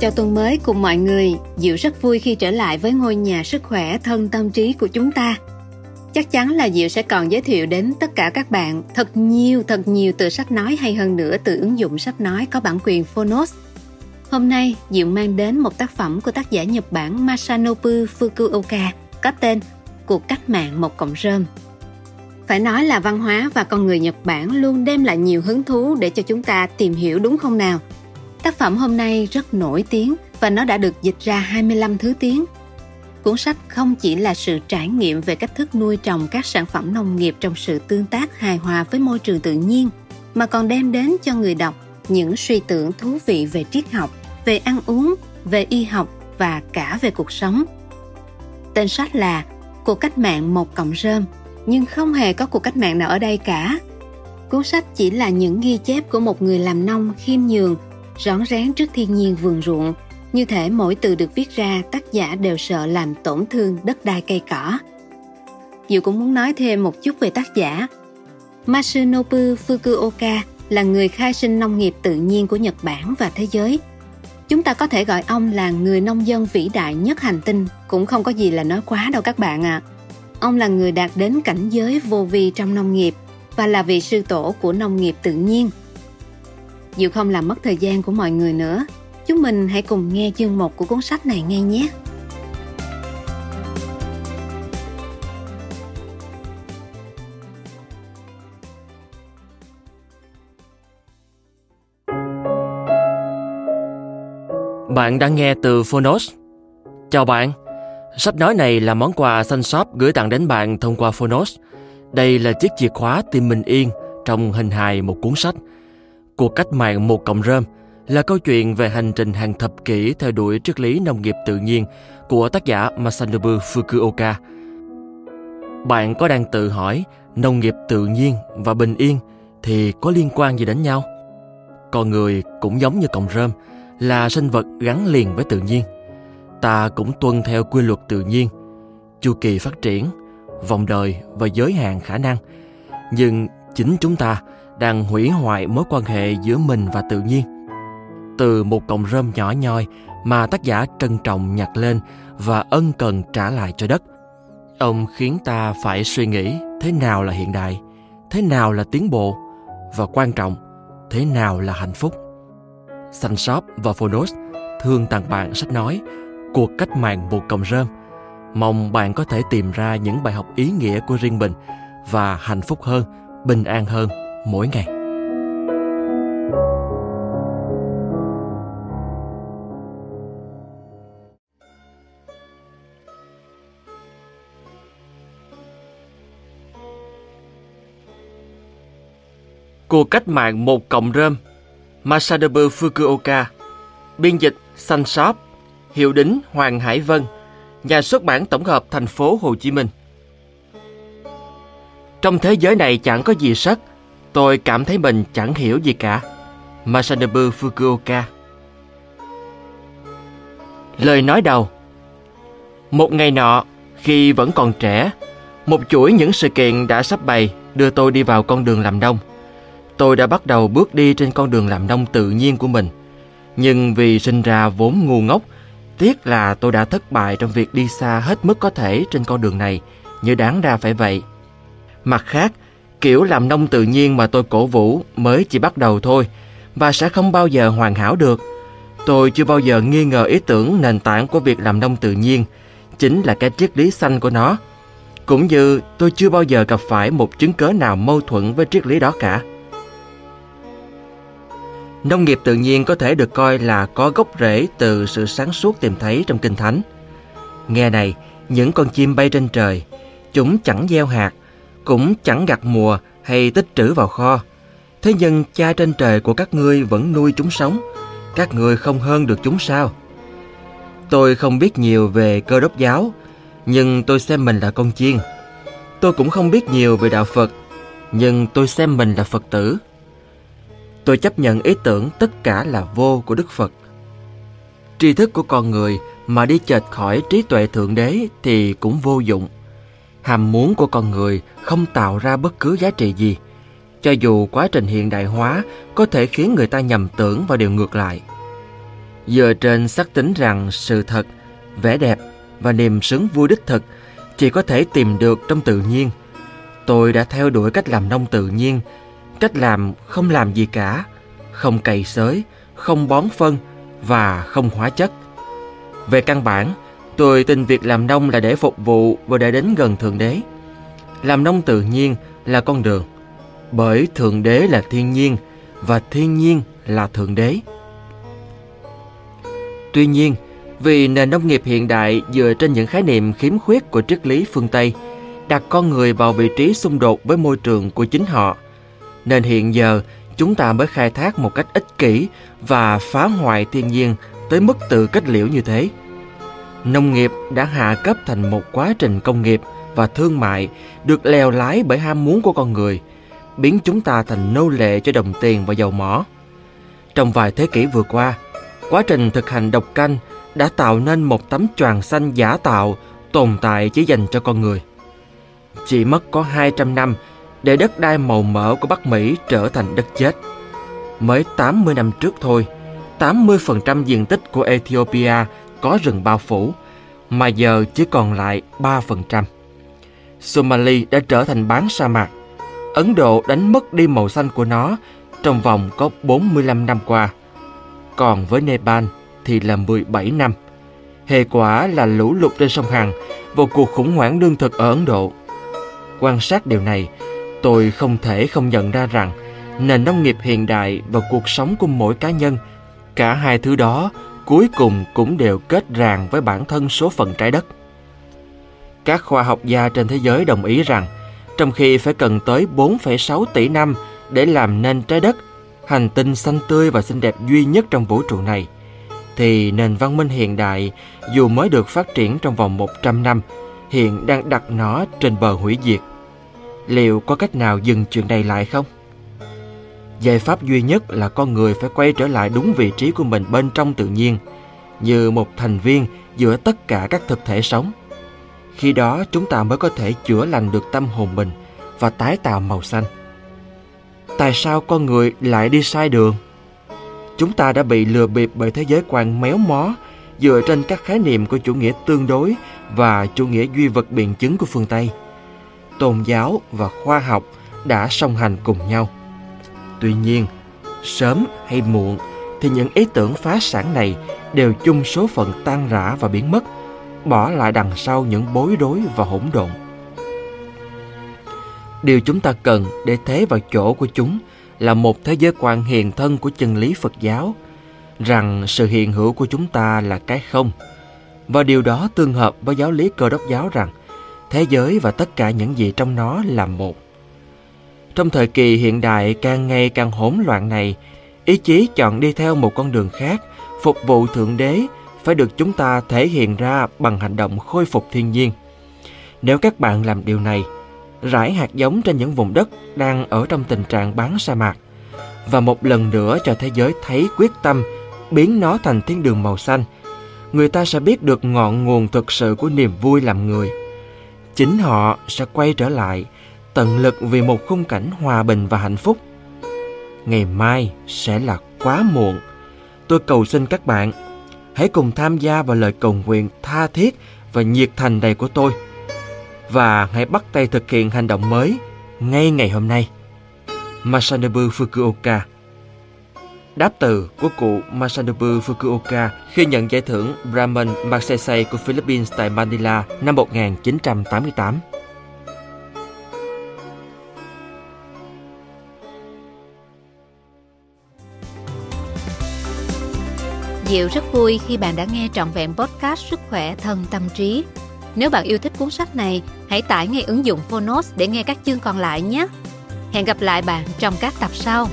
Chào tuần mới cùng mọi người, Diệu rất vui khi trở lại với ngôi nhà sức khỏe thân tâm trí của chúng ta. Chắc chắn là Diệu sẽ còn giới thiệu đến tất cả các bạn thật nhiều thật nhiều từ sách nói hay hơn nữa từ ứng dụng sách nói có bản quyền Phonos. Hôm nay, Diệu mang đến một tác phẩm của tác giả Nhật Bản Masanobu Fukuoka có tên Cuộc cách mạng một cọng rơm. Phải nói là văn hóa và con người Nhật Bản luôn đem lại nhiều hứng thú để cho chúng ta tìm hiểu đúng không nào? Tác phẩm hôm nay rất nổi tiếng và nó đã được dịch ra 25 thứ tiếng. Cuốn sách không chỉ là sự trải nghiệm về cách thức nuôi trồng các sản phẩm nông nghiệp trong sự tương tác hài hòa với môi trường tự nhiên, mà còn đem đến cho người đọc những suy tưởng thú vị về triết học, về ăn uống, về y học và cả về cuộc sống. Tên sách là Cuộc cách mạng một cộng rơm, nhưng không hề có cuộc cách mạng nào ở đây cả. Cuốn sách chỉ là những ghi chép của một người làm nông khiêm nhường rón rén trước thiên nhiên vườn ruộng như thể mỗi từ được viết ra tác giả đều sợ làm tổn thương đất đai cây cỏ Diệu cũng muốn nói thêm một chút về tác giả Masanobu Fukuoka là người khai sinh nông nghiệp tự nhiên của Nhật Bản và thế giới. Chúng ta có thể gọi ông là người nông dân vĩ đại nhất hành tinh, cũng không có gì là nói quá đâu các bạn ạ. À. Ông là người đạt đến cảnh giới vô vi trong nông nghiệp và là vị sư tổ của nông nghiệp tự nhiên – Diệu không làm mất thời gian của mọi người nữa. Chúng mình hãy cùng nghe chương 1 của cuốn sách này ngay nhé. Bạn đang nghe từ Phonos. Chào bạn. Sách nói này là món quà xanh shop gửi tặng đến bạn thông qua Phonos. Đây là chiếc chìa khóa tìm mình yên trong hình hài một cuốn sách – Cuộc cách mạng một cộng rơm là câu chuyện về hành trình hàng thập kỷ theo đuổi triết lý nông nghiệp tự nhiên của tác giả Masanobu Fukuoka. Bạn có đang tự hỏi nông nghiệp tự nhiên và bình yên thì có liên quan gì đến nhau? Con người cũng giống như cọng rơm là sinh vật gắn liền với tự nhiên. Ta cũng tuân theo quy luật tự nhiên, chu kỳ phát triển, vòng đời và giới hạn khả năng. Nhưng chính chúng ta đang hủy hoại mối quan hệ giữa mình và tự nhiên. Từ một cọng rơm nhỏ nhoi mà tác giả trân trọng nhặt lên và ân cần trả lại cho đất. Ông khiến ta phải suy nghĩ thế nào là hiện đại, thế nào là tiến bộ và quan trọng, thế nào là hạnh phúc. Sun Shop và Phonos thương tặng bạn sách nói Cuộc cách mạng một cọng rơm. Mong bạn có thể tìm ra những bài học ý nghĩa của riêng mình và hạnh phúc hơn, bình an hơn mỗi ngày. Cuộc cách mạng một cộng rơm Masanobu Fukuoka, Biên dịch Xanh Shop, Hiệu đính, Hoàng Hải Vân, Nhà xuất bản tổng hợp thành phố Hồ Chí Minh Trong thế giới này chẳng có gì sắc Tôi cảm thấy mình chẳng hiểu gì cả. Masanobu Fukuoka Lời nói đầu Một ngày nọ, khi vẫn còn trẻ, một chuỗi những sự kiện đã sắp bày đưa tôi đi vào con đường làm nông. Tôi đã bắt đầu bước đi trên con đường làm nông tự nhiên của mình. Nhưng vì sinh ra vốn ngu ngốc, tiếc là tôi đã thất bại trong việc đi xa hết mức có thể trên con đường này, như đáng ra phải vậy. Mặt khác, Kiểu làm nông tự nhiên mà tôi cổ vũ mới chỉ bắt đầu thôi và sẽ không bao giờ hoàn hảo được. Tôi chưa bao giờ nghi ngờ ý tưởng nền tảng của việc làm nông tự nhiên chính là cái triết lý xanh của nó. Cũng như tôi chưa bao giờ gặp phải một chứng cớ nào mâu thuẫn với triết lý đó cả. Nông nghiệp tự nhiên có thể được coi là có gốc rễ từ sự sáng suốt tìm thấy trong Kinh Thánh. Nghe này, những con chim bay trên trời, chúng chẳng gieo hạt, cũng chẳng gặt mùa hay tích trữ vào kho. Thế nhưng cha trên trời của các ngươi vẫn nuôi chúng sống, các ngươi không hơn được chúng sao? Tôi không biết nhiều về cơ đốc giáo, nhưng tôi xem mình là con chiên. Tôi cũng không biết nhiều về đạo Phật, nhưng tôi xem mình là Phật tử. Tôi chấp nhận ý tưởng tất cả là vô của Đức Phật. Tri thức của con người mà đi chệch khỏi trí tuệ Thượng Đế thì cũng vô dụng ham muốn của con người không tạo ra bất cứ giá trị gì cho dù quá trình hiện đại hóa có thể khiến người ta nhầm tưởng vào điều ngược lại Dựa trên xác tính rằng sự thật, vẻ đẹp và niềm sướng vui đích thực chỉ có thể tìm được trong tự nhiên. Tôi đã theo đuổi cách làm nông tự nhiên, cách làm không làm gì cả, không cày xới, không bón phân và không hóa chất. Về căn bản, tôi tin việc làm nông là để phục vụ và để đến gần Thượng Đế. Làm nông tự nhiên là con đường, bởi Thượng Đế là thiên nhiên và thiên nhiên là Thượng Đế. Tuy nhiên, vì nền nông nghiệp hiện đại dựa trên những khái niệm khiếm khuyết của triết lý phương Tây, đặt con người vào vị trí xung đột với môi trường của chính họ, nên hiện giờ chúng ta mới khai thác một cách ích kỷ và phá hoại thiên nhiên tới mức tự kết liễu như thế. Nông nghiệp đã hạ cấp thành một quá trình công nghiệp và thương mại được lèo lái bởi ham muốn của con người, biến chúng ta thành nô lệ cho đồng tiền và dầu mỏ. Trong vài thế kỷ vừa qua, quá trình thực hành độc canh đã tạo nên một tấm choàng xanh giả tạo tồn tại chỉ dành cho con người. Chỉ mất có 200 năm để đất đai màu mỡ của Bắc Mỹ trở thành đất chết. Mới 80 năm trước thôi, 80% diện tích của Ethiopia có rừng bao phủ, mà giờ chỉ còn lại 3%. Somali đã trở thành bán sa mạc. Ấn Độ đánh mất đi màu xanh của nó trong vòng có 45 năm qua. Còn với Nepal thì là 17 năm. Hệ quả là lũ lụt trên sông Hằng, và cuộc khủng hoảng lương thực ở Ấn Độ. Quan sát điều này, tôi không thể không nhận ra rằng nền nông nghiệp hiện đại và cuộc sống của mỗi cá nhân, cả hai thứ đó cuối cùng cũng đều kết ràng với bản thân số phận trái đất. Các khoa học gia trên thế giới đồng ý rằng, trong khi phải cần tới 4,6 tỷ năm để làm nên trái đất, hành tinh xanh tươi và xinh đẹp duy nhất trong vũ trụ này, thì nền văn minh hiện đại dù mới được phát triển trong vòng 100 năm, hiện đang đặt nó trên bờ hủy diệt. Liệu có cách nào dừng chuyện này lại không? Giải pháp duy nhất là con người phải quay trở lại đúng vị trí của mình bên trong tự nhiên, như một thành viên giữa tất cả các thực thể sống. Khi đó chúng ta mới có thể chữa lành được tâm hồn mình và tái tạo màu xanh. Tại sao con người lại đi sai đường? Chúng ta đã bị lừa bịp bởi thế giới quan méo mó dựa trên các khái niệm của chủ nghĩa tương đối và chủ nghĩa duy vật biện chứng của phương Tây. Tôn giáo và khoa học đã song hành cùng nhau. Tuy nhiên, sớm hay muộn thì những ý tưởng phá sản này đều chung số phận tan rã và biến mất, bỏ lại đằng sau những bối rối và hỗn độn. Điều chúng ta cần để thế vào chỗ của chúng là một thế giới quan hiền thân của chân lý Phật giáo, rằng sự hiện hữu của chúng ta là cái không. Và điều đó tương hợp với giáo lý cơ đốc giáo rằng thế giới và tất cả những gì trong nó là một. Trong thời kỳ hiện đại càng ngày càng hỗn loạn này, ý chí chọn đi theo một con đường khác, phục vụ Thượng Đế phải được chúng ta thể hiện ra bằng hành động khôi phục thiên nhiên. Nếu các bạn làm điều này, rải hạt giống trên những vùng đất đang ở trong tình trạng bán sa mạc và một lần nữa cho thế giới thấy quyết tâm biến nó thành thiên đường màu xanh, người ta sẽ biết được ngọn nguồn thực sự của niềm vui làm người. Chính họ sẽ quay trở lại tận lực vì một khung cảnh hòa bình và hạnh phúc. Ngày mai sẽ là quá muộn. Tôi cầu xin các bạn, hãy cùng tham gia vào lời cầu nguyện tha thiết và nhiệt thành đầy của tôi và hãy bắt tay thực hiện hành động mới ngay ngày hôm nay. Masanobu Fukuoka Đáp từ của cụ Masanobu Fukuoka khi nhận giải thưởng Brahman Magsaysay của Philippines tại Manila năm 1988. Diệu rất vui khi bạn đã nghe trọn vẹn podcast Sức khỏe thân tâm trí. Nếu bạn yêu thích cuốn sách này, hãy tải ngay ứng dụng Phonos để nghe các chương còn lại nhé. Hẹn gặp lại bạn trong các tập sau.